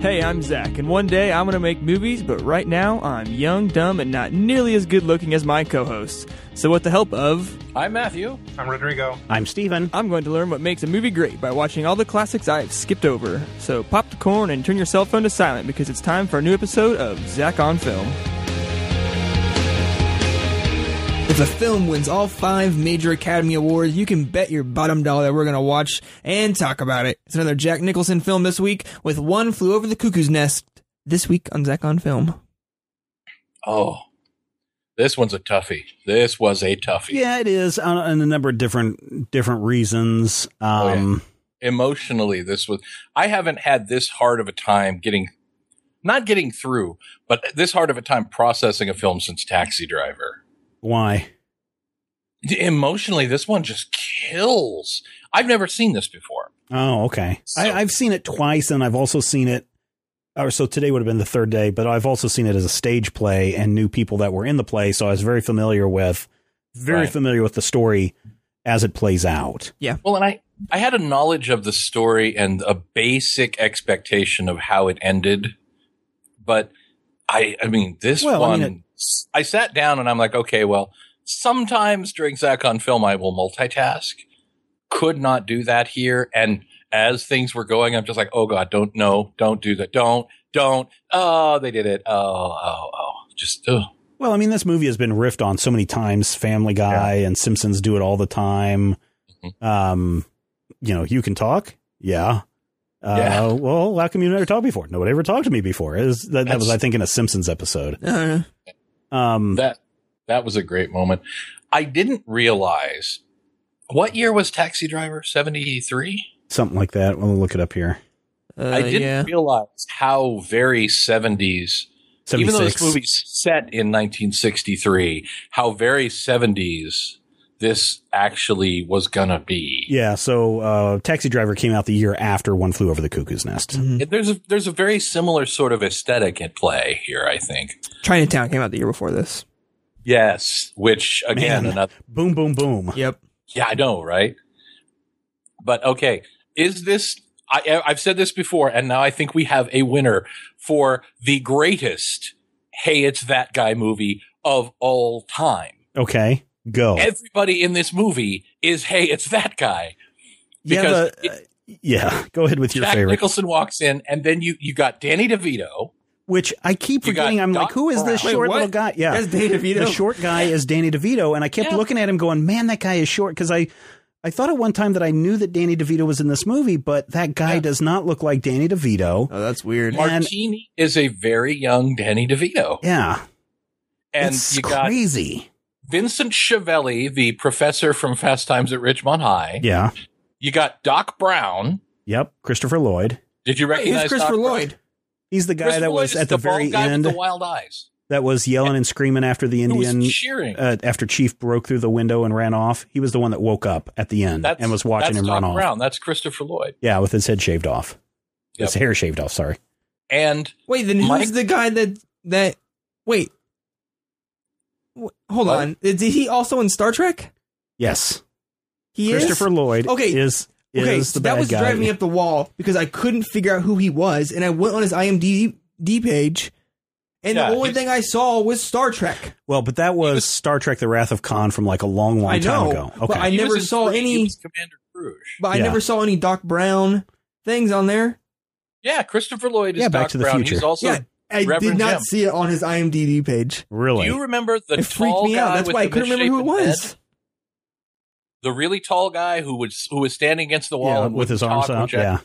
Hey, I'm Zach, and one day I'm going to make movies, but right now I'm young, dumb, and not nearly as good looking as my co hosts. So, with the help of. I'm Matthew. I'm Rodrigo. I'm Steven. I'm going to learn what makes a movie great by watching all the classics I've skipped over. So, pop the corn and turn your cell phone to silent because it's time for a new episode of Zach on Film. If a film wins all five major Academy Awards, you can bet your bottom dollar that we're going to watch and talk about it. It's another Jack Nicholson film this week with One Flew Over the Cuckoo's Nest this week on Zach on Film. Oh, this one's a toughie. This was a toughie. Yeah, it is on, on a number of different different reasons. Um, Emotionally, this was. I haven't had this hard of a time getting, not getting through, but this hard of a time processing a film since Taxi Driver. Why? Emotionally, this one just kills. I've never seen this before. Oh, okay. So- I, I've seen it twice, and I've also seen it. Or so today would have been the third day, but I've also seen it as a stage play and knew people that were in the play, so I was very familiar with, very Right. familiar with the story as it plays out. Yeah. Well, and I, I had a knowledge of the story and a basic expectation of how it ended, but I, I mean, this Well, I one, mean, I sat down and I'm like, okay, well, sometimes during Zach on film, I will multitask. Could not do that here. And as things were going, I'm just like, oh God, don't, no, don't do that. Don't, don't. Oh, they did it. Oh, oh, oh. Just, oh. Well, I mean, this movie has been riffed on so many times. Family Guy and Simpsons do it all the time. Mm-hmm. Um, you know, you can talk. Yeah. Uh, Yeah. Well, how come you never talked before? Nobody ever talked to me before. It was, that, that was, I think, in a Simpsons episode. Uh, Um, that, that was a great moment. I didn't realize what year was Taxi Driver? 73? something like that. We'll look it up here. uh, I didn't yeah. realize how very 70s, even though this 76. movie's set in 1963, how very 70s this actually was gonna be. Yeah. So, uh, Taxi Driver came out the year after One Flew Over the Cuckoo's Nest. Mhm. There's a there's a very similar sort of aesthetic at play here, I think. Chinatown came out the year before this. Yes, which again, Man. another Boom, boom, boom. Yep. yeah, I know, right? But okay, is this? I, I've said this before, and now I think we have a winner for the greatest "Hey, it's that guy" movie of all time. Okay. Go. Everybody in this movie is "Hey, it's that guy." yeah, because the- uh, yeah. Go ahead with your Jack favorite. Nicholson walks in, and then you you got Danny DeVito. Which I keep forgetting. I'm like, who is this Brown. short Wait, little guy? Yeah. That's Danny DeVito. The short guy is Danny DeVito, and I kept Yeah. looking at him, going, "Man, that guy is short." Because I, I thought at one time that I knew that Danny DeVito was in this movie, but that guy Yeah. does not look like Danny DeVito. Oh, that's weird. And- Martini is a very young Danny DeVito, Yeah, and it's you got crazy. Vincent Schiavelli, the professor from Fast Times at Ridgemont High. Yeah. You got Doc Brown. Yep. Christopher Lloyd. Did you Hey, recognize who's Christopher Doc Brown? Lloyd? He's the guy Christopher that Lloyd was is at the, the very guy end. with the wild eyes. that was yelling and screaming after the Who was Indian. cheering? Uh, after Chief broke through the window and ran off, he was the one that woke up at the end That's, and was watching him Doc run off. Brown. That's Christopher Lloyd. Yeah, with his head shaved off. His hair shaved off. Sorry. And Wait, then Mike- who's the guy that that? Wait, Wh- hold What? on. Is he also in Star Trek? Yes. He is Christopher is. Lloyd Okay. is is Okay, the so bad that was guy. driving me up the wall because I couldn't figure out who he was, and I went on his IMDb page, and Yeah, the only thing I saw was Star Trek. Well, but that was, was- Star Trek: The Wrath of Khan from like a long, long I time know, ago. but Okay. I never saw three. any- Commander Kruge. But I Yeah. never saw any Doc Brown things on there. Yeah, Christopher Lloyd is Yeah, Back Doc to the Brown. Future. He's also. yeah, I Reverend did not Jim. see it on his IMDb page. really? Do you remember the It freaked tall me guy out. That's with why I the couldn't remember who it was. head? The really tall guy who was who was standing against the wall yeah, with his arms out. Yeah.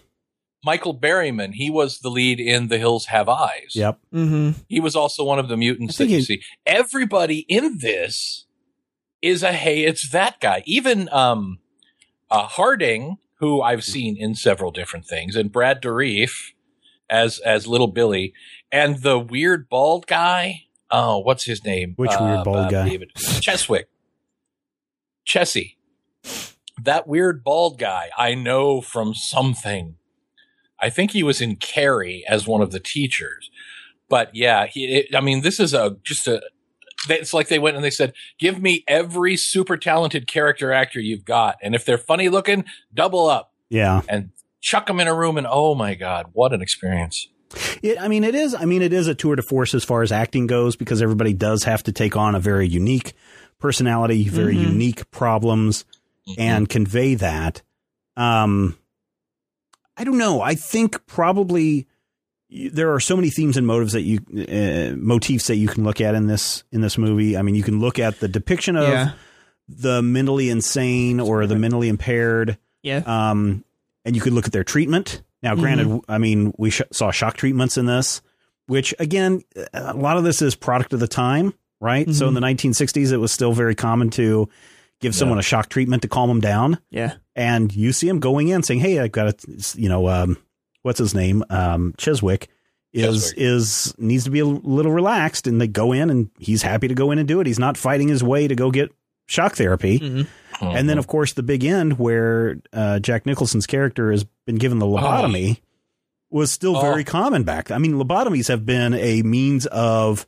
Michael Berryman. He was the lead in The Hills Have Eyes. Yep. Mm-hmm. He was also one of the mutants that you he- see. Everybody in this is a hey, it's that guy. Even um, uh, Harding, who I've seen in several different things, and Brad Dourif as as little Billy, and the weird bald guy. Oh, what's his name? Which weird uh, bald guy? David Cheswick. Chessie. That weird bald guy I know from something. I think he was in Carrie as one of the teachers. But yeah, he, it, I mean, this is a just a. It's like they went and they said, "Give me every super talented character actor you've got, and if they're funny looking, double up Yeah. and chuck them in a room." And oh my god, what an experience! It, I mean, it is. I mean, it is a tour de force as far as acting goes because everybody does have to take on a very unique personality, very Mhm. unique problems, and convey that. Um, I don't know. I think probably there are so many themes and motives that you uh, motifs that you can look at in this in this movie. I mean, you can look at the depiction of yeah. the mentally insane or the mentally impaired Yeah. um, and you could look at their treatment. Now, granted, I mean, we sh- saw shock treatments in this, which again, a lot of this is product of the time, right? So in the 1960s, it was still very common to give someone a shock treatment to calm them down. yeah. And you see him going in saying, Hey, I've got a, you know, um, what's his name? Um, Cheswick is, Cheswick. is needs to be a little relaxed and they go in and he's happy to go in and do it. He's not fighting his way to go get shock therapy. Mhm. And then, of course, the big end where uh, Jack Nicholson's character has been given the lobotomy was still Oh. very common back. Then. I mean, lobotomies have been a means of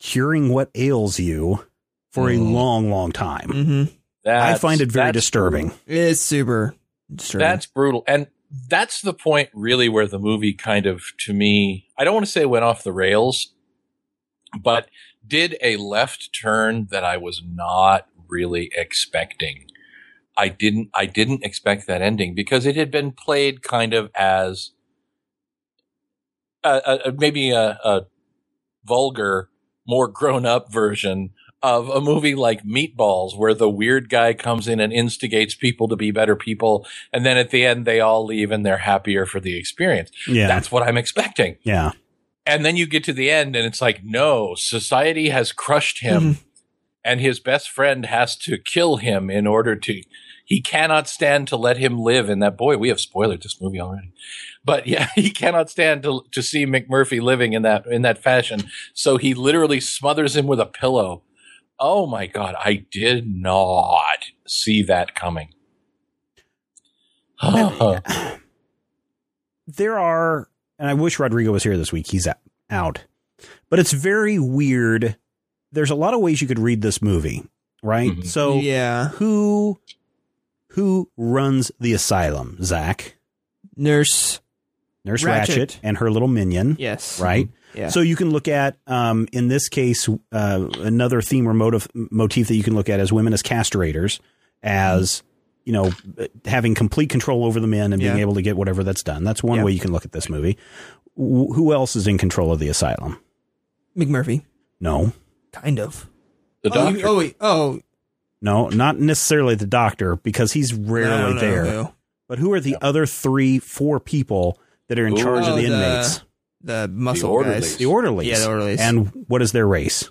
curing what ails you for a Mhm. long, long time. Mm-hmm. I find it very that's disturbing. It's super disturbing. That's brutal. And that's the point really where the movie kind of to me, I don't want to say went off the rails, but did a left turn that I was not really expecting. I didn't I didn't expect that ending because it had been played kind of as a, a, maybe a, a vulgar, more grown up version of a movie like Meatballs, where the weird guy comes in and instigates people to be better people, and then at the end they all leave and they're happier for the experience. Yeah. That's what I'm expecting. yeah. And then you get to the end and it's like, no, society has crushed him mm-hmm. And his best friend has to kill him in order to, he cannot stand to let him live in that boy. We have spoiled this movie already, but yeah, he cannot stand to, to see McMurphy living in that, in that fashion. So he literally smothers him with a pillow. Oh my God. I did not see that coming. there are, and I wish Rodrigo was here this week. He's out- out, but it's very weird. There's a lot of ways you could read this movie, right? Mhm. So, yeah. who who runs the asylum? Zach, Nurse. Nurse Ratched. Ratched, and her little minion, Yes. right? Yeah. So you can look at, um, in this case, uh, another theme or motive motif that you can look at as women as castrators, as you know, having complete control over the men and being Yeah. able to get whatever that's done. That's one Yeah. way you can look at this movie. Wh- who else is in control of the asylum? McMurphy. No, Kind of. The Oh, doctor. you- oh, wait. Oh. no, not necessarily the doctor because he's rarely no, no, there. no. But who are the other three, four people that are in Ooh. charge of the the- inmates? The muscle orderlies. guys. The orderlies. Yeah, the orderlies. And what is their race?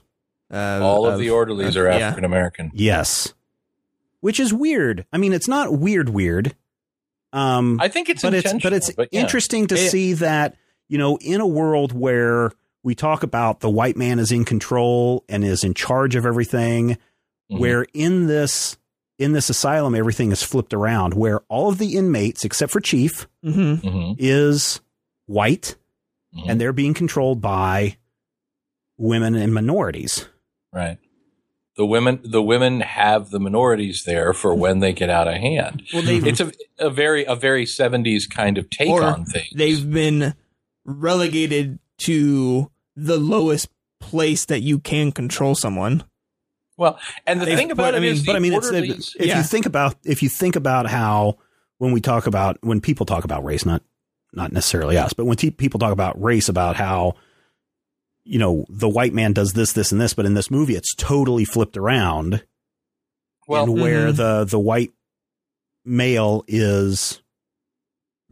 Uh, All of the orderlies uh, are. African American. Yes. Which is weird. I mean, it's not weird, weird. Um, I think it's but it's but it's yeah. interesting to It- see that you know in a world where we talk about the white man is in control and is in charge of everything, Mhm. where in this in this asylum everything is flipped around, where all of the inmates except for Chief Mm-hmm. Mhm. is white Mhm. and they're being controlled by women and minorities. Right. The women, the women have the minorities there for when they get out of hand. Well, they've It's a, a very, a very seventies kind of take Or on things. they've been relegated to the lowest place that you can control someone. well, and the They've thing about put- I mean- is, but I mean, it's, orderlies- if Yeah. you think about if you think about how when we talk about when people talk about race, not not necessarily us, but when te- people talk about race, about how you know the white man does this, this, and this, but in this movie, it's totally flipped around, well, and where Mhm. the the white male is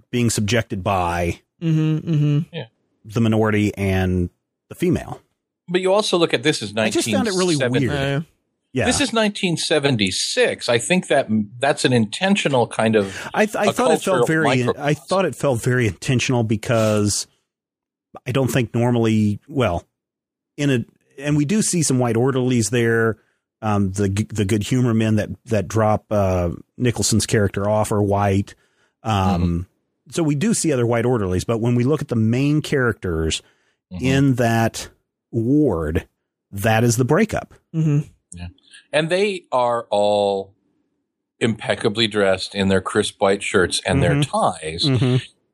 being subjected by Mm-hmm. Mm-hmm. the minority and the female. but you also look at this as I just found it really 1970 weird. Uh, Yeah. This is 1976. I think that that's an intentional kind of. I, th- I a thought it felt very. microcosm. I thought it felt very intentional because I don't think normally. Well, in a and we do see some white orderlies there. Um, the the good humor men that that drop uh, Nicholson's character off are white. Um, so we do see other white orderlies, but when we look at the main characters Mhm. in that ward, that is the breakup. Mm-hmm. and they are all impeccably dressed in their crisp white shirts and their ties.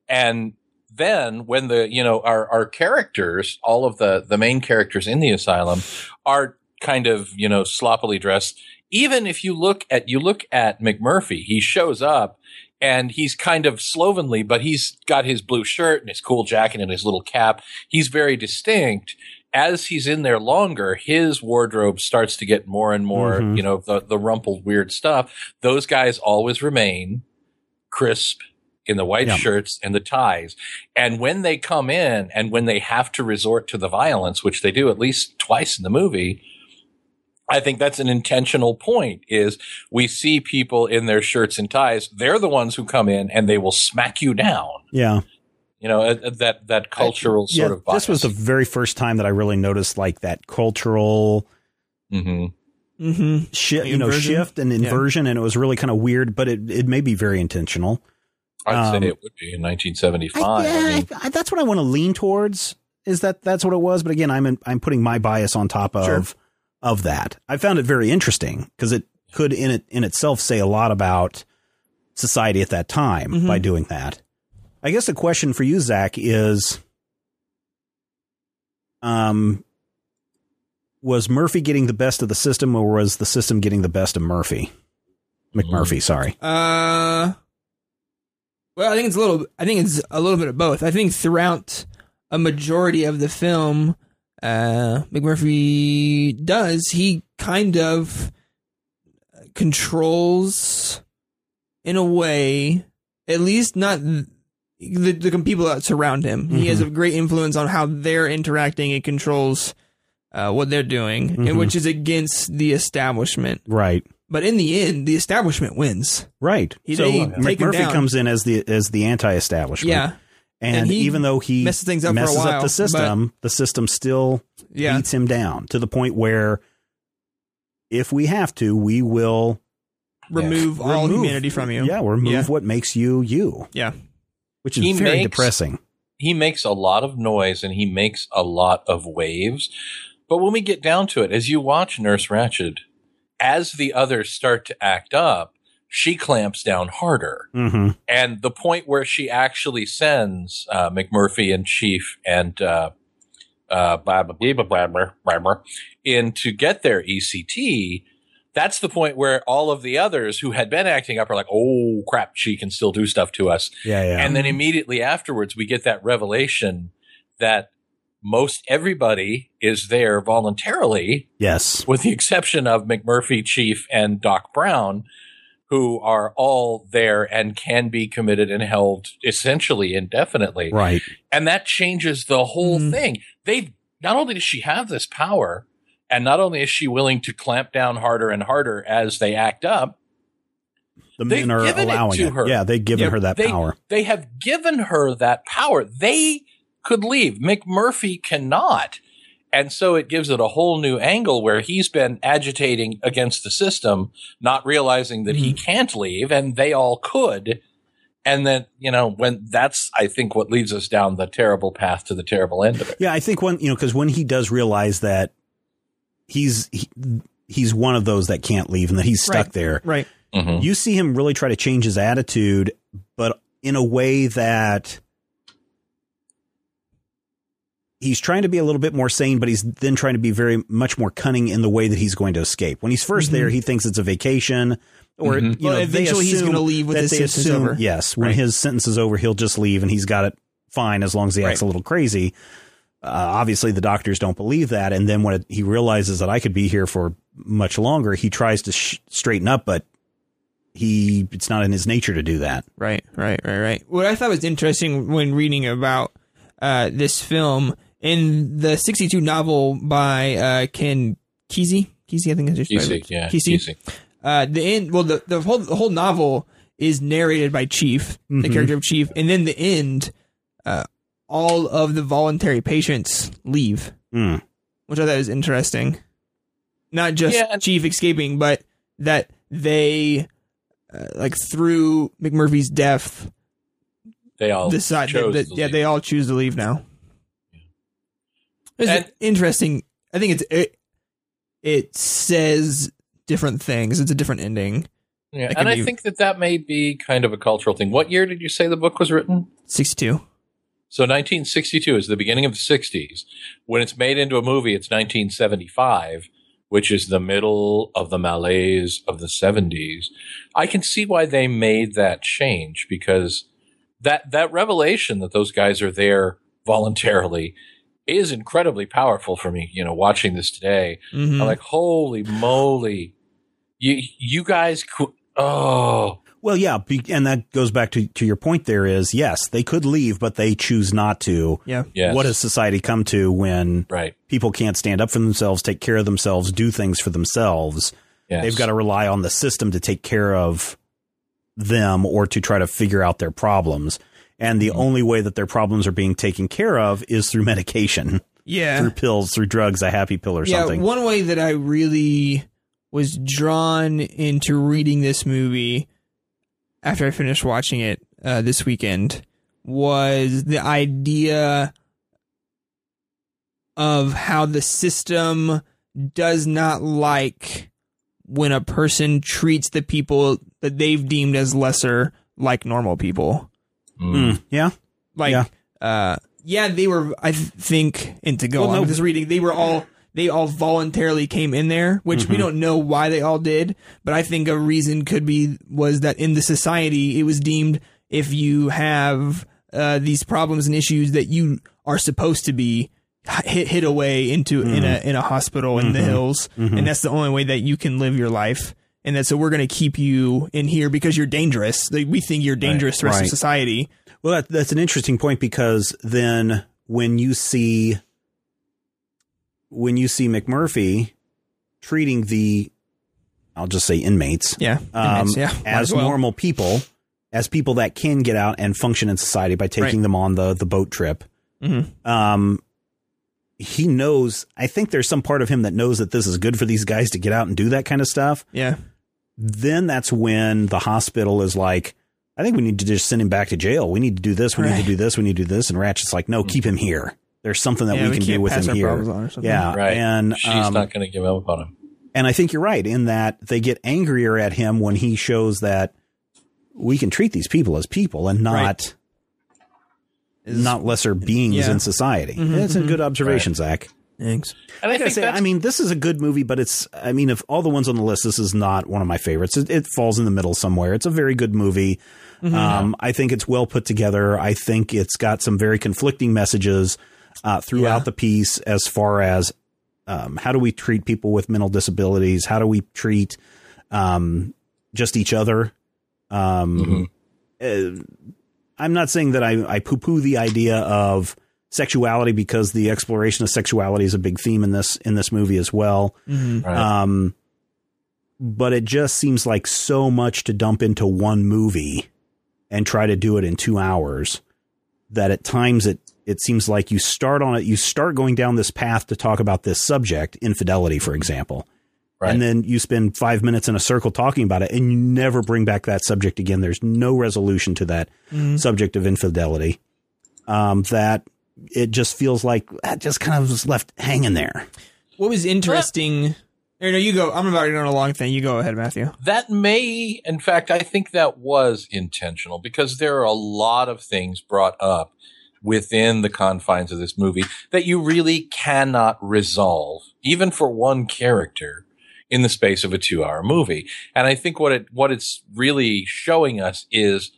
And then when the, you know, our, our characters, all of the, the main characters in the asylum are kind of, you know, sloppily dressed. Even if you look at, you look at McMurphy, he shows up and he's kind of slovenly, but he's got his blue shirt and his cool jacket and his little cap. He's very distinct. As he's in there longer, his wardrobe starts to get more and more, Mhm. you know, the, the rumpled weird stuff. Those guys always remain crisp in the white Yeah. shirts and the ties. And when they come in and when they have to resort to the violence, which they do at least twice in the movie, I think that's an intentional point is we see people in their shirts and ties. They're the ones who come in and they will smack you down. Yeah. You know, uh, uh, that, that cultural sort of bias. This was the very first time that I really noticed like that cultural hmm Mm-hmm. shi- you know, shift and Yeah. inversion, and it was really kind of weird, but it, it may be very intentional. I'd Um, say it would be in 1975. I, I yeah, mean, I- that's what I want to lean towards. Is that that's what it was? But again, I'm in, I'm putting my bias on top of Sure. Of that. I found it very interesting because it could in it in itself say a lot about society at that time Mhm. by doing that. I guess the question for you, Zach, is, um, was Murphy getting the best of the system, or was the system getting the best of Murphy? McMurphy, sorry. Uh, well, I think it's a little. I think it's a little bit of both. I think throughout a majority of the film, uh, McMurphy does he kind of controls, in a way, at least not the, the people that surround him. He has a great influence on how they're interacting. and controls uh, what they're doing, and Mhm. which is against the establishment. Right. But in the end, the establishment wins. Right. He- so they take McMurphy comes in as the as the anti-establishment. Yeah, and, And even though he messes things up for a messes while, up the system, the system still yeah, beats him down to the point where, if we have to, we will remove all remove- humanity from you. Yeah, remove Yeah. what makes you you. Yeah. which is He very makes- depressing. he makes a lot of noise and he makes a lot of waves. But when we get down to it, as you watch Nurse Ratched, as the others start to act up, she clamps down harder. hmm And the point where she actually sends uh, McMurphy and Chief and uh, uh, blah, blah, blah, blah, blah, blah, blah, in to get their ECT, that's the point where all of the others who had been acting up are like, oh crap, she can still do stuff to us. Yeah, yeah. And then immediately afterwards, we get that revelation that most everybody is there voluntarily, yes. with the exception of McMurphy, Chief, and Doc Brown, who are all there and can be committed and held essentially indefinitely. Right. And that changes the whole Mhm. thing. They not only does she have this power, and not only is she willing to clamp down harder and harder as they act up, The men are it allowing to it. her. Yeah, they've given Yep. her that they, power. They have given her that power. They could leave. McMurphy cannot. And so it gives it a whole new angle where he's been agitating against the system, not realizing that he can't leave, and they all could. And then, you know, when that's, I think, what leads us down the terrible path to the terrible end of it. Yeah, I think when you know because when he does realize that he's he, he's one of those that can't leave and that he's stuck Right. there, right. Mhm. you see him really try to change his attitude, but in a way that he's trying to be a little bit more sane, but he's then trying to be very much more cunning in the way that he's going to escape. When he's 1st Mhm. there, he thinks it's a vacation, or Mhm. you Well, know, eventually he's gonna leave with his sentence assume- over. Yes, when Right. his sentence is over, he'll just leave, and he's got it fine as long as he acts Right. a little crazy. Uh, obviously, the doctors don't believe that, and then when it, he realizes that I could be here for much longer, he tries to sh- straighten up, but he it's not in his nature to do that. Right, right, right, right. What I thought was interesting when reading about uh, this film in the '62 novel by uh, Ken Kesey, Kesey, I think is his Kesey, yeah, Kesey. Kesey. Uh, the end. Well, the the whole the whole novel is narrated by Chief, the Mhm. character of Chief, and then the end, uh, all of the voluntary patients leave, Mm. which I thought was interesting. Not just Yeah, and- Chief escaping, but that they, uh, like through McMurphy's death, They all decide that, chose that to yeah leave. they all choose to leave now. It's And- interesting. I think it's it, it says different things. It's a different ending. Yeah, and I be- think that that may be kind of a cultural thing. What year did you say the book was written? Sixty two. So 1962 is the beginning of the 60s. When it's made into a movie, it's 1975, which is the middle of the malaise of the 70s. I can see why they made that change because that that revelation that those guys are there voluntarily is incredibly powerful for me. You know, watching this today, Mm-hmm. I'm like, holy moly, you you guys, cou- oh. Well, yeah, be, and that goes back to, to your point. There is yes, they could leave, but they choose not to. yeah. Yes. What has society come to when right? people can't stand up for themselves, take care of themselves, do things for themselves? Yes. They've got to rely on the system to take care of them or to try to figure out their problems. And the only way that their problems are being taken care of is through medication, Yeah. through pills, through drugs, a happy pill or yeah. something. One way that I really was drawn into reading this movie after I finished watching it uh, this weekend was the idea of how the system does not like when a person treats the people that they've deemed as lesser like normal people. Mm. Mm, yeah. like Yeah. uh yeah they were i think and to go Well, on no. with this reading they were all they all voluntarily came in there which Mm-hmm. we don't know why they all did but i think a reason could be was that in the society it was deemed if you have uh these problems and issues that you are supposed to be hit hit away into in a in a hospital in the hills and that's the only way that you can live your life and that so we're going to keep you in here because you're dangerous we think you're dangerous to the rest right. of society Well, that, that's an interesting point because then when you see when you see McMurphy treating the, I'll just say inmates, yeah um, Inmates, yeah as well. normal people, as people that can get out and function in society by taking Right. them on the the boat trip. Mhm. Um, he knows. I think there's some part of him that knows that this is good for these guys to get out and do that kind of stuff. Yeah. Then that's when the hospital is like, I think we need to just send him back to jail. We need to do this. We need to do this. We need to do this. And Ratched's like, no, keep him here. There's something that yeah, we can do with him here. problems on or something. Yeah, Right. and She's um, not going to give up on him. and I think you're right in that they get angrier at him when he shows that we can treat these people as people and not Right. not lesser beings Yeah. in society. Mhm, It's a mhm. good observation, Zach. Thanks. And I I say, I mean, this is a good movie, but it's, I mean, of all the ones on the list, this is not one of my favorites. It, it falls in the middle somewhere. It's a very good movie. Mm-hmm. Um, I think it's well put together. I think it's got some very conflicting messages uh, throughout Yeah. the piece as far as um, how do we treat people with mental disabilities? How do we treat um, just each other? Um, uh, I'm not saying that I, I poo poo the idea of sexuality because the exploration of sexuality is a big theme in this in this movie as well. Mm-hmm. Right. Um, but it just seems like so much to dump into one movie and try to do it in two hours that at times it it seems like you start on it you start going down this path to talk about this subject infidelity for example Right. and then you spend five minutes in a circle talking about it and you never bring back that subject again there's no resolution to that Mm-hmm. subject of infidelity um, that it just feels like that just kind of was left hanging there What was interesting? Or no, you go. I'm about to go on a long thing. You go ahead, Matthew. that may, in fact, I think that was intentional because there are a lot of things brought up within the confines of this movie that you really cannot resolve, even for one character in the space of a two hour movie. And I think what it, what it's really showing us is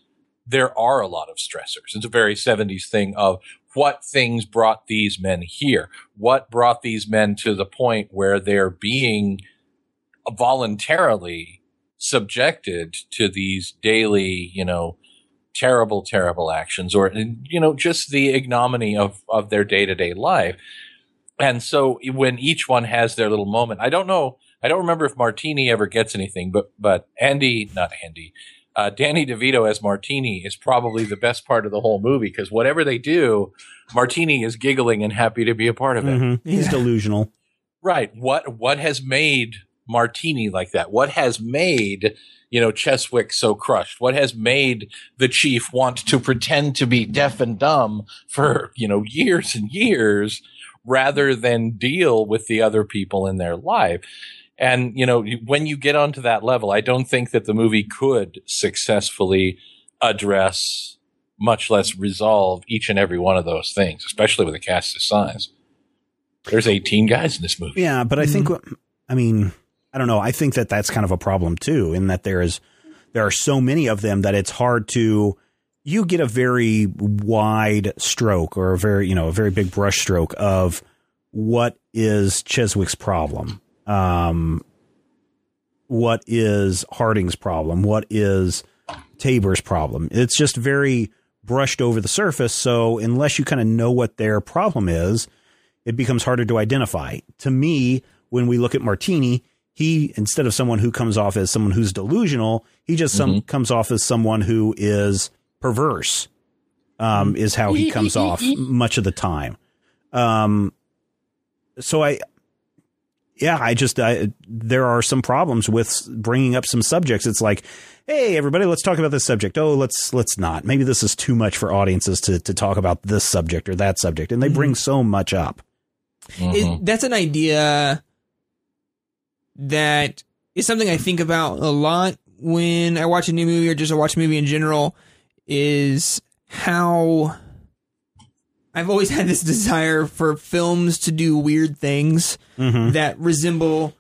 there are a lot of stressors. It's a very 70s thing of what things brought these men here? What brought these men to the point where they're being voluntarily subjected to these daily, you know, terrible, terrible actions or, you know, just the ignominy of, of their day to day life. And so when each one has their little moment, I don't know. I don't remember if Martini ever gets anything, but but Andy, not Andy, uh, Danny DeVito as Martini is probably the best part of the whole movie because whatever they do, Martini is giggling and happy to be a part of it. Mhm. He's Yeah. delusional. Right. What what has made Martini like that? What has made you know Cheswick so crushed? What has made the chief want to pretend to be deaf and dumb for you know years and years rather than deal with the other people in their life? And you know when you get onto that level, I don't think that the movie could successfully address, much less resolve each and every one of those things, especially with a cast this size. There's 18 guys in this movie. Yeah, but I think, mm-hmm. I mean, I don't know. I think that that's kind of a problem too, in that there is, there are so many of them that it's hard to, you get a very wide stroke or a very, you know, a very big brush stroke of what is Cheswick's problem? Um, what is Harding's problem? What is Taber's problem? It's just very brushed over the surface. So unless you kind of know what their problem is, it becomes harder to identify. To me, when we look at Martini, he instead of someone who comes off as someone who's delusional, he just some comes off as someone who is perverse. Um, is how he comes off much of the time. Um, so I, yeah, I just I, there are some problems with bringing up some subjects. It's like, hey, everybody, let's talk about this subject. Oh, let's let's not. Maybe this is too much for audiences to to talk about this subject or that subject, and they bring so much up. Mhm. It, that's an idea that is something I think about a lot when I watch a new movie or just I watch a movie in general. Is how I've always had this desire for films to do weird things Mm-hmm. that resemble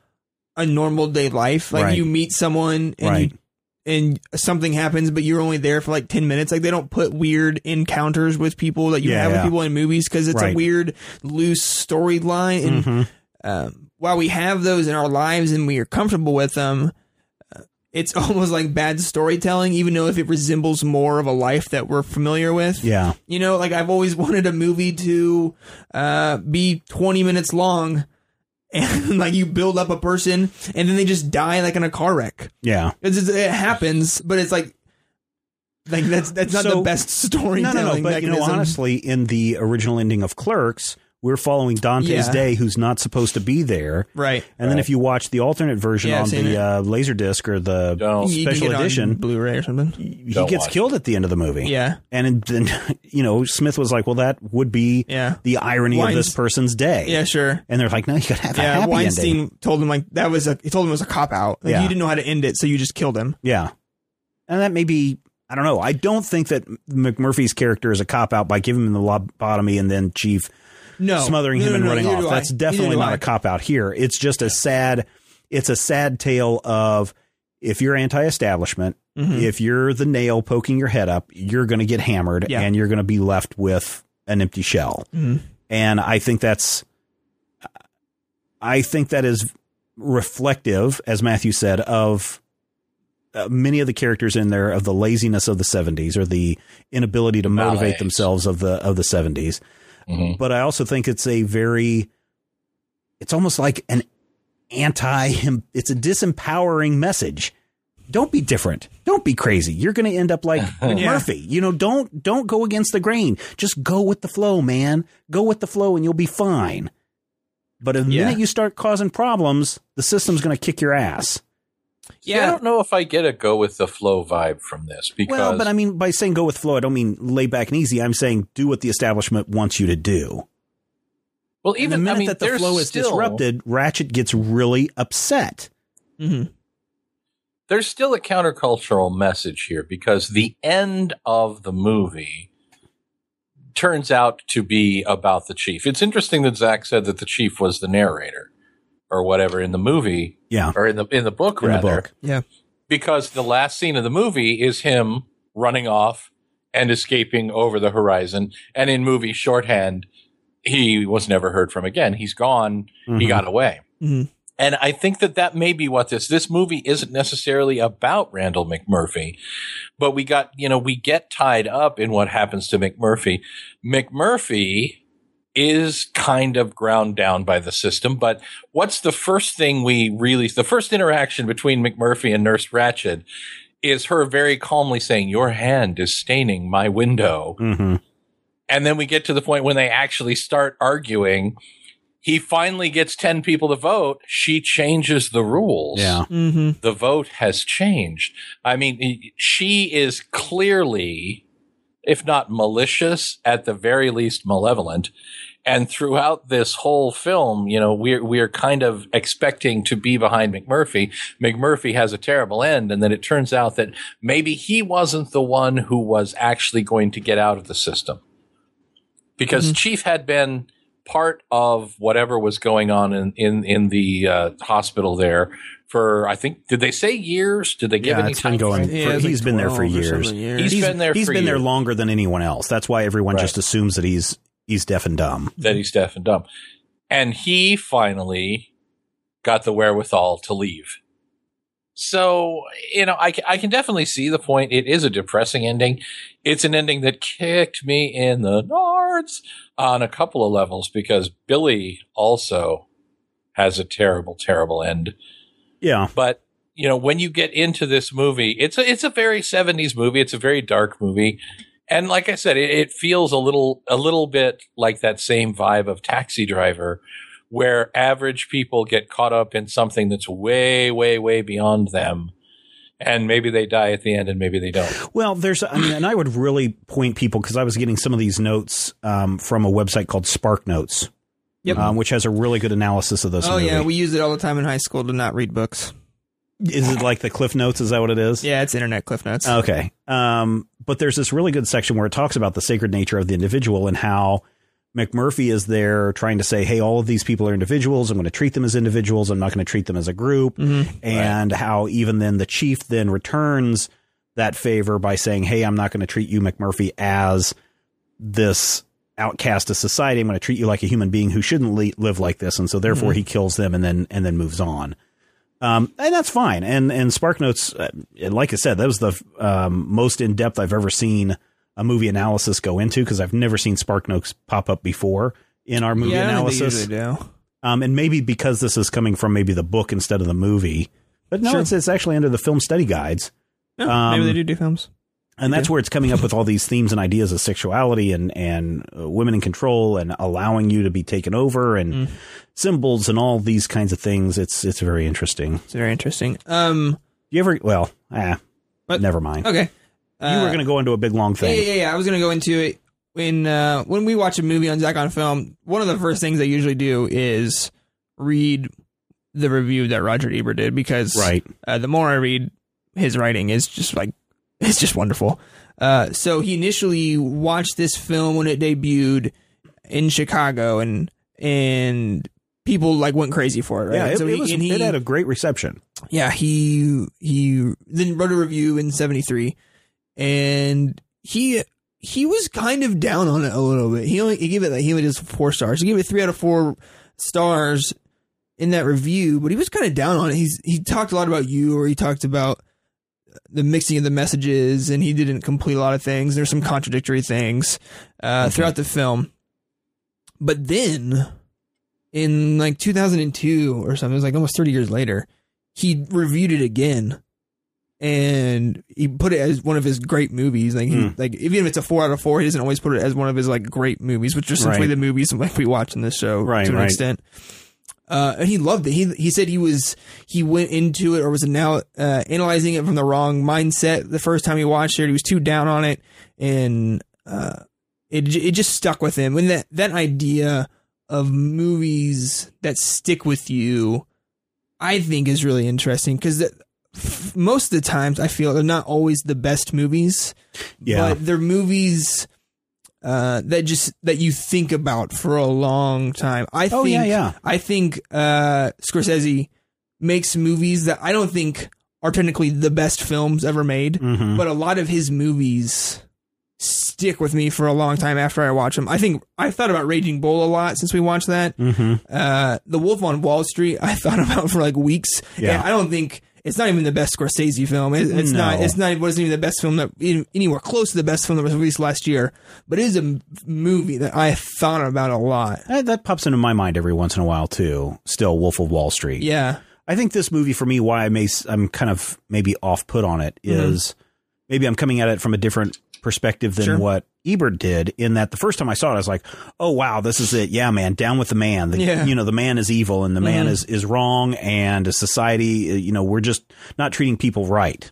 a normal day life. Like Right. you meet someone and Right. you and something happens, but you're only there for like 10 minutes. Like they don't put weird encounters with people that you Yeah, have with yeah. people in movies because it's Right. a weird, loose storyline. And Mhm. um, while we have those in our lives and we are comfortable with them, uh, it's almost like bad storytelling, even though if it resembles more of a life that we're familiar with. Yeah, You know, like I've always wanted a movie to uh, be 20 minutes long. And like you build up a person and then they just die like in a car wreck. yeah. Just, it happens, but it's like, like that's that's not So- the best No, storytelling. no, no. But you know, honestly, in the original ending of Clerks, we're following Dante's Yeah. Day, who's not supposed to be there. right? And then if you watch the alternate version Yeah, on the uh, Laserdisc or the Don't. You special get edition, Blu-ray or something. he Don't gets watch killed at the end of the movie. Yeah, And then, you know, Smith was like, well, that would be yeah, the irony of this person's day. yeah, sure. And they're like, no, you got to have a Yeah, happy Weinstein ending. told him like that was a he told him it was a cop out. Like Yeah. you didn't know how to end it, so you just killed him. Yeah. And that may be, I don't know. I don't think that McMurphy's character is a cop out by giving him the lobotomy and then Chief No, smothering No, him no, and running neither off. do I. That's definitely not I. a cop out here. It's just a sad, it's a sad tale of if you're anti-establishment, Mhm. if you're the nail poking your head up, you're going to get hammered Yeah. and you're going to be left with an empty shell. Mhm. And I think that's, I think that is reflective, as Matthew said, of uh, many of the characters in there of the laziness of the 70s or the inability to motivate Malaise. themselves of the of the 70s. Mhm. But I also think it's a very it's almost like an anti it's a disempowering message. Don't be different. Don't be crazy. You're going to end up like Murphy. You know, don't don't go against the grain. Just go with the flow, man. Go with the flow and you'll be fine. But the Yeah. minute you start causing problems, the system's going to kick your ass. See, I don't know if I get a go with the flow vibe from this because Well, but I mean, by saying go with flow, I don't mean lay back and easy. I'm saying do what the establishment wants you to do. well, And even the minute I mean, that the flow is still, disrupted, Ratched gets really upset. hmm There's still a countercultural message here because the end of the movie turns out to be about the chief. It's interesting that Zach said that the chief was the narrator or whatever in the movie Yeah, or in the in the book in the book. yeah, because the last scene of the movie is him running off and escaping over the horizon. And in movie shorthand, he was never heard from again. He's gone. He Mhm. got away. Mhm. And I think that that may be what this, this movie isn't necessarily about Randle McMurphy, but we got, you know, we get tied up in what happens to McMurphy. McMurphy is kind of ground down by the system. But what's the first thing we really, the first interaction between McMurphy and Nurse Ratched is her very calmly saying, Your hand is staining my window. hmm And then we get to the point when they actually start arguing. He finally gets 10 people to vote. She changes the rules. Yeah. Mm-hmm. The vote has changed. I mean, she is clearly, if not malicious, at the very least malevolent. And throughout this whole film, you know, we're, we're kind of expecting to be behind McMurphy. McMurphy has a terrible end. And then it turns out that maybe he wasn't the one who was actually going to get out of the system because Chief had been part of whatever was going on in, in, in the uh, hospital there for, I think, did they say years? Did they give Yeah, any it's been time going. frame? Yeah, for, it's like he's been there for 12 or years. something years. He's been there He's for been there longer than anyone else. That's why everyone Right. just assumes that he's he's deaf and dumb. that he's deaf and dumb. And he finally got the wherewithal to leave. So, you know, I, I can definitely see the point. It is a depressing ending. It's an ending that kicked me in the nards on a couple of levels because Billy also has a terrible, terrible end. Yeah. But you know, when you get into this movie, it's a it's a very seventies movie. It's a very dark movie, and like I said, it, it feels a little a little bit like that same vibe of Taxi Driver, where average people get caught up in something that's way, way, way beyond them, and maybe they die at the end, and maybe they don't. Well, there's, I mean, and I would really point people because I was getting some of these notes um, from a website called Spark Notes, Yep. um, which has a really good analysis of this. oh movie. yeah, we use it all the time in high school to not read books. Is it like the Cliff Notes? Is that what it is? Yeah, it's internet cliff notes. Okay. Um, but there's this really good section where it talks about the sacred nature of the individual and how McMurphy is there trying to say, hey, all of these people are individuals. I'm going to treat them as individuals. I'm not going to treat them as a group. Mhm. And how even then the chief then returns that favor by saying, hey, I'm not going to treat you, McMurphy, as this outcast of society. I'm going to treat you like a human being who shouldn't le- live like this. And so therefore he kills them and then, and then moves on. Um, and that's fine. And and Spark Notes, uh, like I said, that was the um, most in depth I've ever seen a movie analysis go into because I've never seen Spark Notes pop up before in our movie yeah, I don't think they analysis. do. Um, and maybe because this is coming from maybe the book instead of the movie, but no, Sure. it's it's actually under the film study guides. Yeah, maybe Um, they do do films. And that's where it's coming up with all these themes and ideas of sexuality and and uh, women in control and allowing you to be taken over and Mm. symbols and all these kinds of things. It's it's very interesting. It's very interesting. Um, You ever? Well, ah, What? never mind. okay. you were going to go into a big long thing. yeah, yeah, yeah. I was gonna go into it when uh, when we watch a movie on Zach on Film. One of the first things I usually do is read the review that Roger Ebert did because Right. uh, the more I read his writing is just like it's just wonderful. Uh, so he initially watched this film when it debuted in Chicago, and and people like went crazy for it. Right? Yeah, it, so it was. he, it had a great reception. yeah, he he then wrote a review in '73, and he he was kind of down on it a little bit. He only he gave it like he only just four stars. He gave it three out of four stars in that review, but he was kind of down on it. He's he talked a lot about you, or he talked about the mixing of the messages, and he didn't complete a lot of things. There's some contradictory things uh, throughout the film, but then in like 2002 or something, it was like almost 30 years later, he reviewed it again. And he put it as one of his great movies. Like, he, Hmm. like even if it's a four out of four, he doesn't always put it as one of his like great movies, which are essentially Right. the movies like we watch in this show Right, to an right. extent. Uh, and he loved it. He he said he was he went into it or was now uh, analyzing it from the wrong mindset the first time he watched it. He was too down on it, and uh, it it just stuck with him. And that that idea of movies that stick with you, I think, is really interesting because most of the times I feel they're not always the best movies, Yeah. but they're movies uh, that just that you think about for a long time. I think, Oh, yeah, yeah. I think uh, Scorsese makes movies that I don't think are technically the best films ever made, Mhm. but a lot of his movies stick with me for a long time after I watch them. I think I thought about Raging Bull a lot since we watched that. Mhm. Uh, the Wolf on Wall Street, I thought about for like weeks. Yeah. And I don't think it's not even the best Scorsese film. It, it's No. not. It's not. It wasn't even the best film that anywhere close to the best film that was released last year. But it is a m- movie that I thought about a lot. That, that pops into my mind every once in a while too. Still, Wolf of Wall Street. Yeah. I think this movie for me, why I may I'm kind of maybe off put on it mm-hmm. is maybe I'm coming at it from a different perspective than Sure. what Ebert did. In that the first time I saw it, I was like, "Oh wow, this is it! Yeah, man, down with the man. The, Yeah. You know, the man is evil and the man is is wrong, and a society, uh, you know, we're just not treating people right."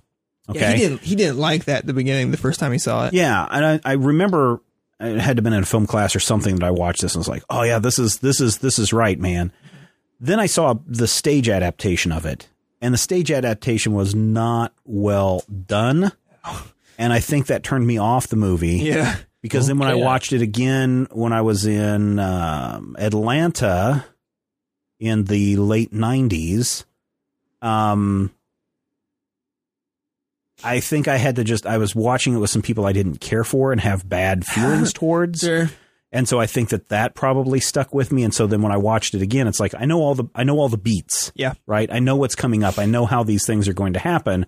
Okay, Yeah, he didn't. He didn't like that at the beginning. The first time he saw it. Yeah, and I, I remember it had to have been in a film class or something that I watched this and was like, oh yeah, this is this is this is right, man. Then I saw the stage adaptation of it, and the stage adaptation was not well done, and I think that turned me off the movie Yeah. because then when I watched it again when I was in um, Atlanta in the late '90s, um, I think I had to just I was watching it with some people I didn't care for and have bad feelings towards, Sure. and so I think that that probably stuck with me. And so then when I watched it again, it's like I know all the I know all the beats, Yeah. right? I know what's coming up. I know how these things are going to happen.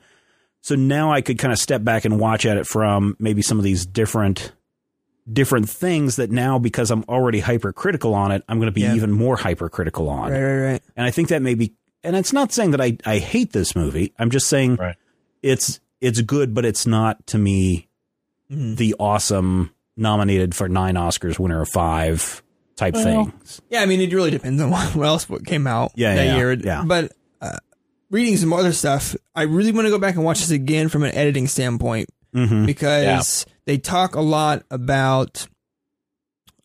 So now I could kind of step back and watch at it from maybe some of these different different things that now because I'm already hypercritical on it, I'm going to be Yeah. even more hypercritical on. Right. Right. Right. And I think that may be and it's not saying that I I hate this movie. I'm just saying Right. it's it's good but it's not to me Mhm. the awesome nominated for 9 Oscars winner of 5 type Well, things. Yeah, I mean, it really depends on what else what came out Yeah, that yeah, year. yeah. But uh, reading some other stuff, I really want to go back and watch this again from an editing standpoint Mhm. because they talk a lot about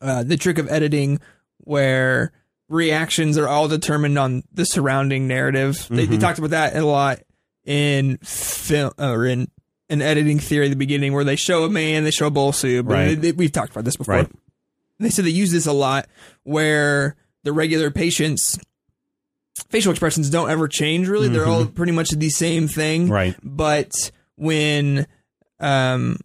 uh, the trick of editing where reactions are all determined on the surrounding narrative. They, they Mhm. talked about that a lot in film or in an editing theory at the beginning where they show a man, they show a bowl soup. Right. They- they- we've talked about this before. Right. They said they use this a lot where the regular patients facial expressions don't ever change really. They're all pretty much the same thing. Right. But when um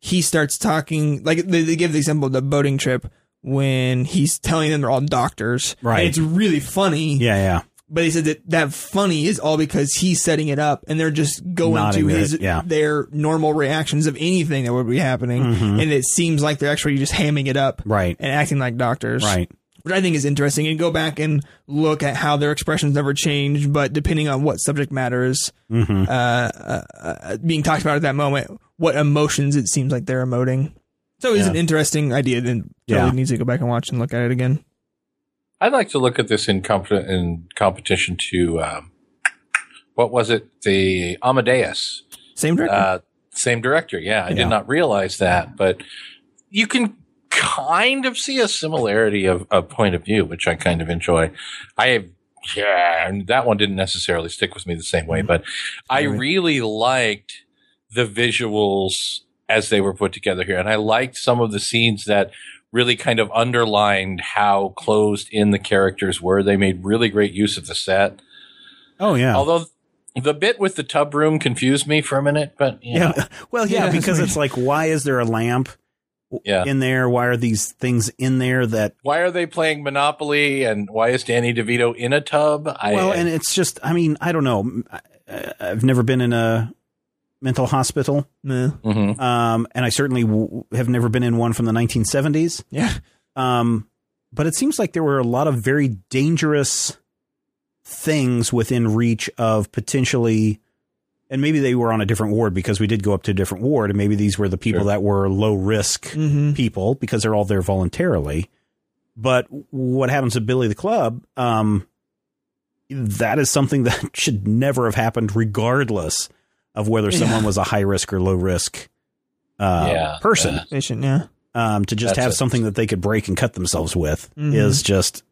he starts talking like they, they give the example of the boating trip when he's telling them they're all doctors. Right. And it's really funny. Yeah, yeah. But he said that that funny is all because he's setting it up and they're just going Nodding to his it, yeah. their normal reactions of anything that would be happening. Mhm. And it seems like they're actually just hamming it up Right. and acting like doctors. Right. Which I think is interesting. And go back and look at how their expressions never change, but depending on what subject matter is Mhm. uh, uh, uh, being talked about at that moment, what emotions it seems like they're emoting. So it's Yeah. an interesting idea. Then totally Yeah. needs to go back and watch and look at it again. I'd like to look at this in, comp- in competition to um, what was it? The Amadeus, Same director. uh, same director. Yeah, I Yeah. did not realize that, but you can kind of see a similarity of, of point of view, which I kind of enjoy. I have, yeah, and that one didn't necessarily stick with me the same way, mm-hmm. but I really liked the visuals as they were put together here, and I liked some of the scenes that really kind of underlined how closed in the characters were. They made really great use of the set. Oh yeah. Although the bit with the tub room confused me for a minute, but know, yeah. Well, yeah, Yeah, because it's like, why is there a lamp Yeah. in there? Why are these things in there that? why are they playing Monopoly and why is Danny DeVito in a tub? I, well, and it's just, I mean, I don't know. I, I've never been in a mental hospital, Meh. Mhm. um, and I certainly w- have never been in one from the 1970s. Yeah. Um, but it seems like there were a lot of very dangerous things within reach of potentially, and maybe they were on a different ward because we did go up to a different ward, and maybe these were the people Sure. that were low risk Mm-hmm. people because they're all there voluntarily. But what happens to Billy the Club, um, that is something that should never have happened, regardless of whether someone Yeah. was a high risk or low risk uh, Yeah, person yeah. Patient, yeah. um, to just That's have it. something that they could break and cut themselves with Mhm. is just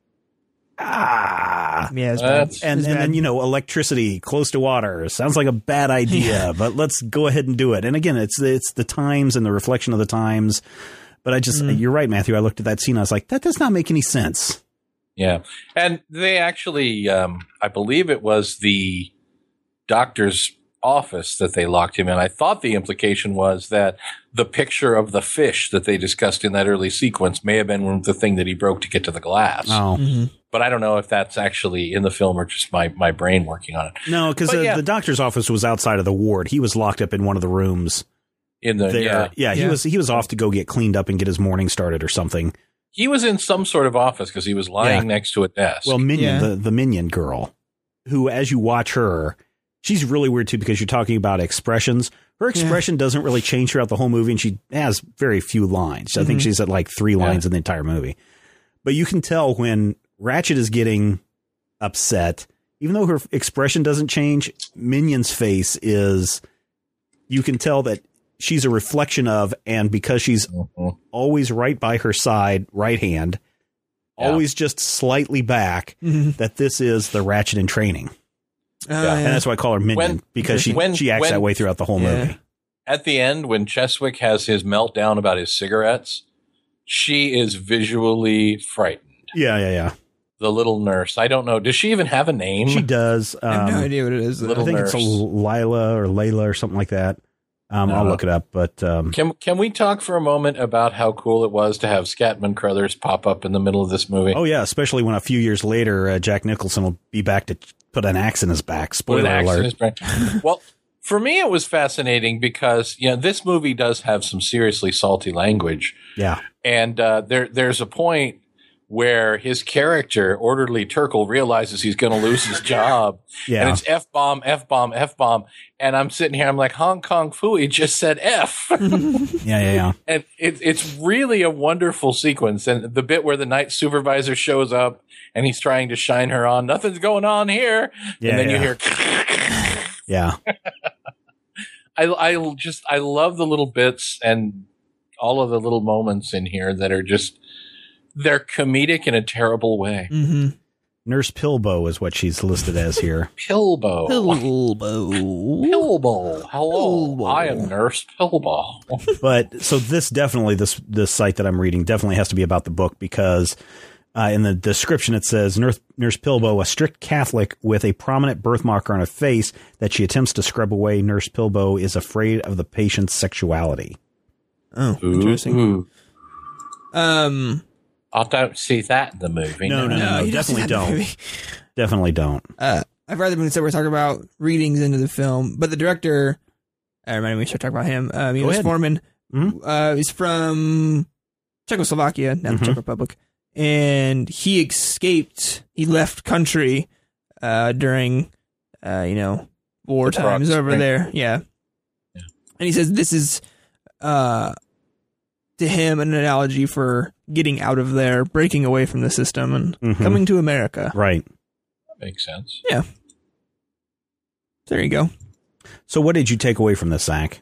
ah. Yeah, it's That's- bad. And and bad. then you know electricity close to water sounds like a bad idea, but let's go ahead and do it. And again, it's it's the times and the reflection of the times. But I just Mhm. you're right, Matthew. I looked at that scene. I was like, that does not make any sense. Yeah. And they actually, um, I believe it was the doctor's office that they locked him in. I thought the implication was that the picture of the fish that they discussed in that early sequence may have been the thing that he broke to get to the glass. Oh, Mhm. But I don't know if that's actually in the film or just my my brain working on it. No, because the, yeah. the doctor's office was outside of the ward. He was locked up in one of the rooms In the there. yeah, Yeah, he Yeah. was he was off to go get cleaned up and get his morning started or something. he was in some sort of office because he was lying Yeah. next to a desk. Well, Minion, Yeah. the the Minion girl, who as you watch her, she's really weird too because you're talking about expressions. Her expression doesn't really change throughout the whole movie, and she has very few lines. I think Mhm. she's at like three lines in the entire movie. But you can tell when Ratched is getting upset, even though her expression doesn't change, Minion's face is. You can tell that she's a reflection of, and because she's Mhm. always right by her side, right hand, Yeah. always just slightly back, Mhm. that this is the Ratched in training. Yeah. yeah. And that's why I call her Minion, When- because she, when- she acts when- that way throughout the whole Yeah. movie. at the end when Cheswick has his meltdown about his cigarettes, she is visually frightened. Yeah, yeah, yeah. The little nurse. I don't know. Does she even have a name? She does. I have no um, idea what it is. though. I Little think it's. Lila or Layla or something like that. Um, I'll look it up, but um, Can can we talk for a moment about how cool it was to have Scatman Crothers pop up in the middle of this movie? oh yeah, especially when a few years later uh, Jack Nicholson will be back to put an axe in his back. With Spoiler an axe in alert! his brain. well, for me, it was fascinating because you know this movie does have some seriously salty language, Yeah, and uh, there there's a point where his character, orderly Turkle, realizes he's going to lose his job, yeah. and it's f bomb, f bomb, f bomb, and I'm sitting here, I'm like Hong Kong Phooey just said f, yeah, yeah, yeah. and it, it's really a wonderful sequence, and the bit where the night supervisor shows up and he's trying to shine her on, nothing's going on here, Yeah, and then yeah. you hear. yeah. I, I just I love the little bits and all of the little moments in here that are just they're comedic in a terrible way. Mhm. Nurse Pilbow is what she's listed as here. Pilbow. Pilbow. Pilbow. Hello. Pilbow. I am Nurse Pilbow. but so this definitely this this site that I'm reading definitely has to be about the book because uh, in the description it says Nurse Nurse Pilbow, a strict Catholic with a prominent birthmark on her face that she attempts to scrub away. Nurse Pilbow is afraid of the patient's sexuality. Oh, interesting. Ooh. Um, I don't see that in the movie. No, no, no. you definitely see that don't. Definitely don't. Uh, I've rather been said we're talking about readings into the film, but the director, I remember we should talk about him. Um, Go Milos ahead. Forman. Mhm. Uh, he's from Czechoslovakia, now Mhm. the Czech Republic, and he escaped. He left country uh, during, uh, you know, war The times over Spring. there. Yeah. Yeah. and he says this is, uh, to him an analogy for getting out of there, breaking away from the system, and Mhm. coming to America. Right. That makes sense. Yeah. There you go. So what did you take away from this, Zach?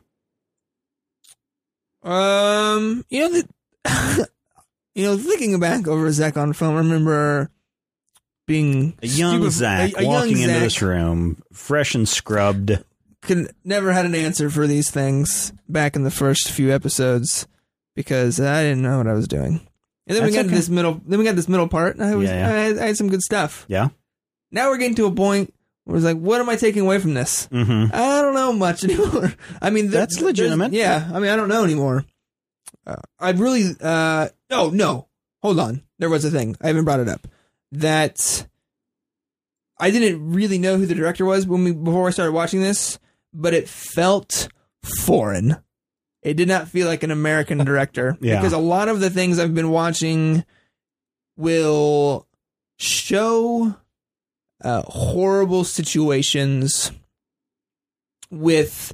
Um, you know that, you know, thinking back over Zach on film, I remember being A young stupid- Zach a- a young walking into Zach this room, fresh and scrubbed. could never had an answer for these things back in the first few episodes because I didn't know what I was doing. And then we That's got to this middle. Then we got this middle part. And I was, Yeah, yeah. I, had, I had some good stuff. Yeah. Now we're getting to a point where it's like, what am I taking away from this? Mm-hmm. I don't know much anymore. I mean, th- That's legitimate. Yeah, I mean, I don't know anymore. Uh, I really, uh, oh no, hold on. There was a thing I haven't brought it up that I didn't really know who the director was when we before I started watching this, but it felt foreign. It did not feel like an American director Yeah. because a lot of the things I've been watching will show uh, horrible situations with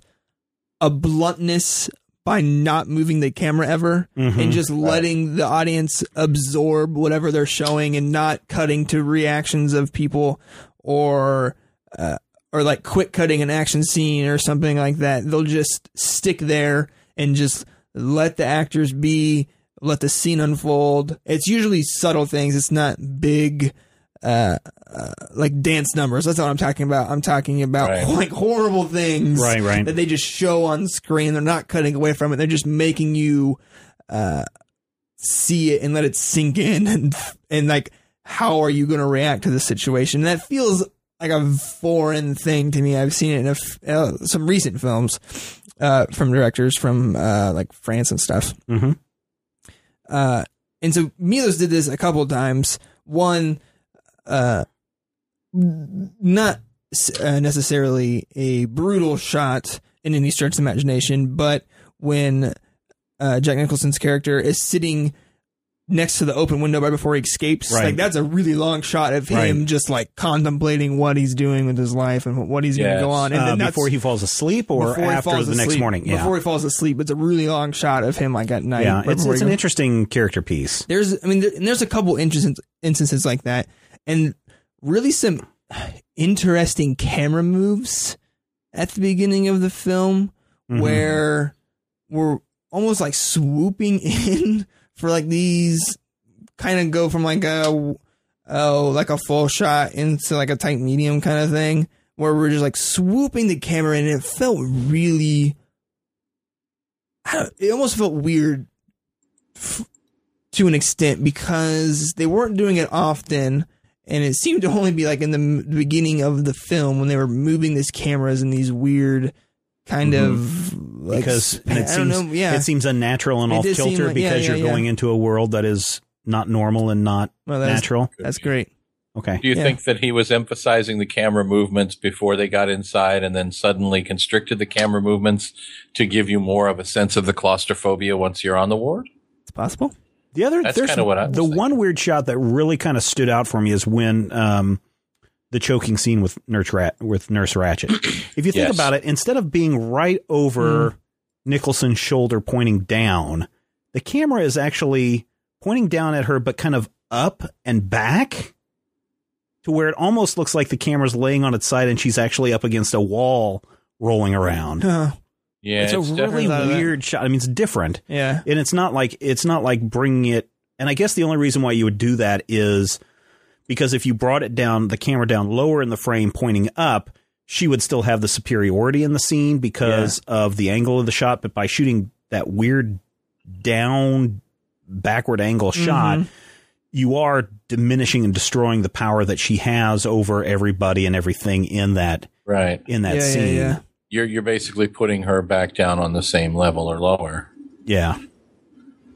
a bluntness by not moving the camera ever Mhm. and just letting the audience absorb whatever they're showing and not cutting to reactions of people or uh, or like quick cutting an action scene or something like that. They'll just stick there and just let the actors be, let the scene unfold. It's usually subtle things. It's not big uh, uh like dance numbers. That's what I'm talking about. I'm talking about Right. like horrible things Right, right. that they just show on screen. They're not cutting away from it. They're just making you uh, see it and let it sink in, and and like how are you going to react to the situation? And that feels like a foreign thing to me. I've seen it in a f- uh, some recent films uh, from directors from uh, like France and stuff. Mhm. Uh, and so Milos did this a couple times. One, uh, not uh, necessarily a brutal shot in any stretch of imagination, but when uh, Jack Nicholson's character is sitting next to the open window right before he escapes, Right. like that's a really long shot of him Right. just like contemplating what he's doing with his life and what he's going to go on. And Uh, then before he falls asleep or after the next morning. Yeah. Before he falls asleep, it's a really long shot of him like at night. yeah. right It's, it's an interesting character piece. there's I mean there, and there's a couple instances instances like that and really some interesting camera moves at the beginning of the film Mhm. where we're almost like swooping in for like these kind of go from like a oh like a full shot into like a tight medium kind of thing where we're just like swooping the camera and it felt really it almost felt weird f- to an extent because they weren't doing it often and it seemed to only be like in the beginning of the film when they were moving these cameras in these weird kind of like because and it I don't seems know, yeah it seems unnatural and It off kilter like- because yeah, you're going into a world that is not normal and not well, that's, natural. that's great Okay. Do you Yeah. think that he was emphasizing the camera movements before they got inside and then suddenly constricted the camera movements to give you more of a sense of the claustrophobia once you're on the ward? it's possible The other, That's there's kinda what I the thinking. one weird shot that really kind of stood out for me is when um, the choking scene with Nurse Rat with Nurse Ratched. if you think Yes. about it, instead of being right over hmm. Nicholson's shoulder pointing down, the camera is actually pointing down at her, but kind of up and back to where it almost looks like the camera's laying on its side and she's actually up against a wall rolling around. Huh. Yeah, it's a really different out of that. weird shot. I mean, it's different yeah and it's not like it's not like bringing it and i guess the only reason why you would do that is because if you brought it down the camera down lower in the frame pointing up she would still have the superiority in the scene because of the angle of the shot but by shooting that weird down backward angle shot Mhm. you are diminishing and destroying the power that she has over everybody and everything in that right. in that yeah, scene yeah yeah You're you're basically putting her back down on the same level or lower. Yeah.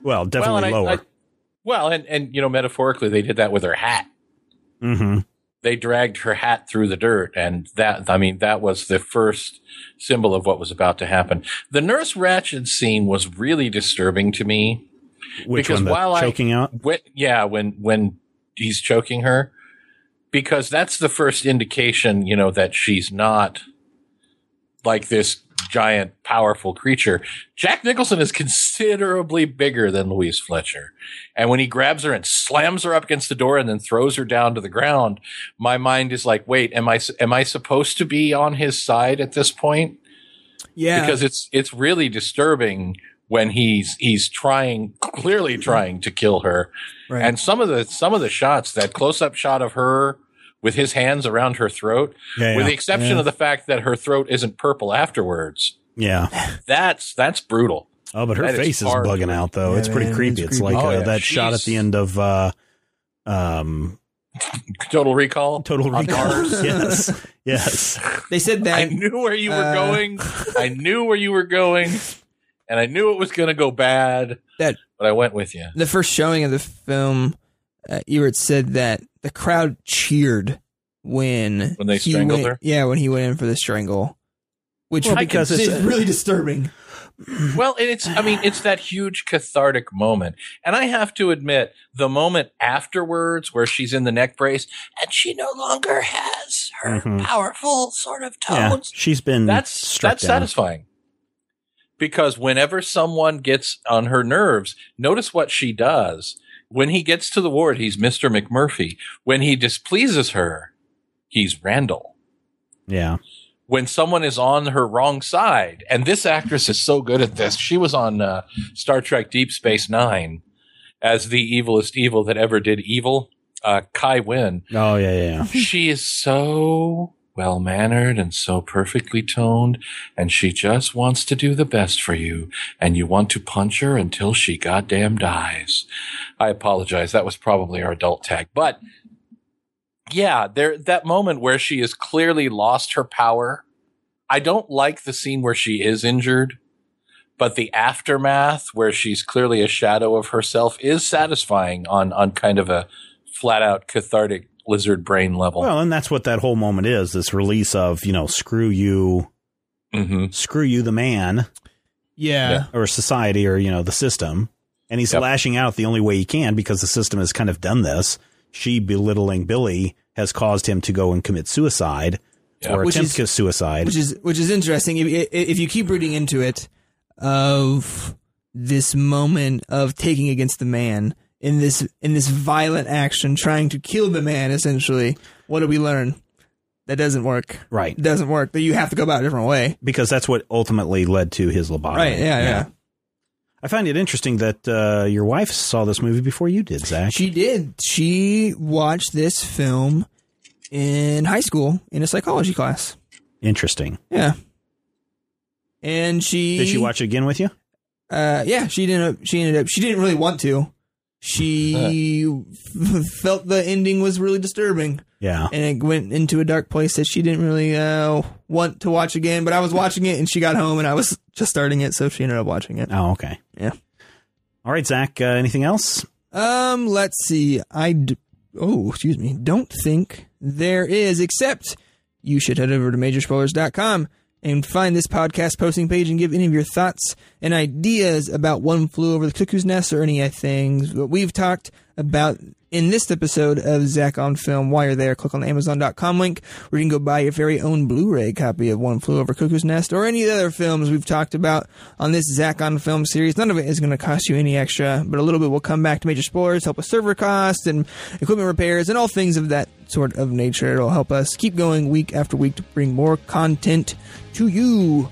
well definitely well, and I- lower I- well, and and you know, metaphorically, they did that with her hat. Mm-hmm. They dragged her hat through the dirt, and that I mean, that was the first symbol of what was about to happen. The Nurse Ratched scene was really disturbing to me. which Because one while I- choking out When, yeah, when when he's choking her, because that's the first indication, you know, that she's not like this giant, powerful creature. Jack Nicholson is considerably bigger than Louise Fletcher, and when he grabs her and slams her up against the door and then throws her down to the ground, my mind is like, wait, am I am I supposed to be on his side at this point? yeah because it's it's really disturbing when he's he's trying clearly trying to kill her right. and some of the some of the shots that close up shot of her with his hands around her throat yeah, with yeah. the exception Yeah. of the fact that her throat isn't purple afterwards yeah. that's that's brutal Oh, but her That is face is, hard bugging out though. Yeah, it's pretty man, creepy. it's It's, creepy. like Oh, uh, yeah, that shot at the end of uh, um, total recall Total Recall. yes, yes. they said that i knew where you were uh, going i knew where you were going and i knew it was going to go bad That- but i went with you the first showing of the film, uh, Ebert said that the crowd cheered when When they he strangled went- her? Yeah, when he went in for the strangle, which Well, because because it's it's- really disturbing. Well, it's, I mean, it's that huge cathartic moment. And I have to admit, the moment afterwards where she's in the neck brace and she no longer has her Mhm. powerful sort of Yeah, tones, she's been that's, that's down. satisfying. Because whenever someone gets on her nerves, notice what she does. When he gets to the ward, he's Mr. McMurphy. When he displeases her, he's Randle Yeah, when someone is on her wrong side. And this actress is so good at this. She was on uh, Star Trek Deep Space Nine as the evilest evil that ever did evil. Uh, Kai Wynn. Oh yeah, yeah. yeah. She is so well mannered and so perfectly toned, and she just wants to do the best for you, and you want to punch her until she goddamn dies. I apologize. That was probably our adult tag, but yeah, there that moment where she has clearly lost her power. I don't like the scene where she is injured, but the aftermath where she's clearly a shadow of herself is satisfying on on kind of a flat out cathartic lizard brain level. Well, and that's what that whole moment is. This release of you know, screw you, hmm screw you, the man Yeah. Yeah. or society or you know the system, and he's Yep. lashing out the only way he can because the system has kind of done this. She belittling Billy has caused him to go and commit suicide Yeah. or Which attempt is- suicide. which is which is interesting if if you keep reading into it of this moment of taking against the man in this in this violent action trying to kill the man essentially what do we learn that doesn't work right. it doesn't work that you have to go about it a different way because that's what ultimately led to his lobotomy. right yeah yeah, I find it interesting that uh, your wife saw this movie before you did, Zach. she did she watched this film in high school in a psychology class interesting. yeah and she Did she watch it again with you? Uh, yeah, she didn't. She ended up. She didn't really want to. She f- felt the ending was really disturbing, Yeah. and it went into a dark place that she didn't really uh, want to watch again. But I was watching it, and she got home, and I was just starting it, so she ended up watching it. Oh, okay. Yeah. All right, Zach. Uh, anything else? Um, let's see. I d- oh, excuse me. Don't think there is, except you should head over to majorspoilers.com and find this podcast posting page and give any of your thoughts and ideas about One Flew Over the Cuckoo's Nest or any things that we've talked about in this episode of Zach on Film. While you're there, click on the Amazon.com link where you can go buy your very own Blu-ray copy of One Flew Over Cuckoo's Nest or any of the other films we've talked about on this Zach on Film series. None of it is going to cost you any extra, but a little bit will come back to major spoilers, help with server costs and equipment repairs and all things of that sort of nature. It'll help us keep going week after week to bring more content to you.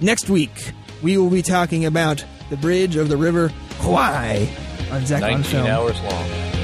Next week, we will be talking about the bridge of the river Kwai on Zach on 19 Film. hours long.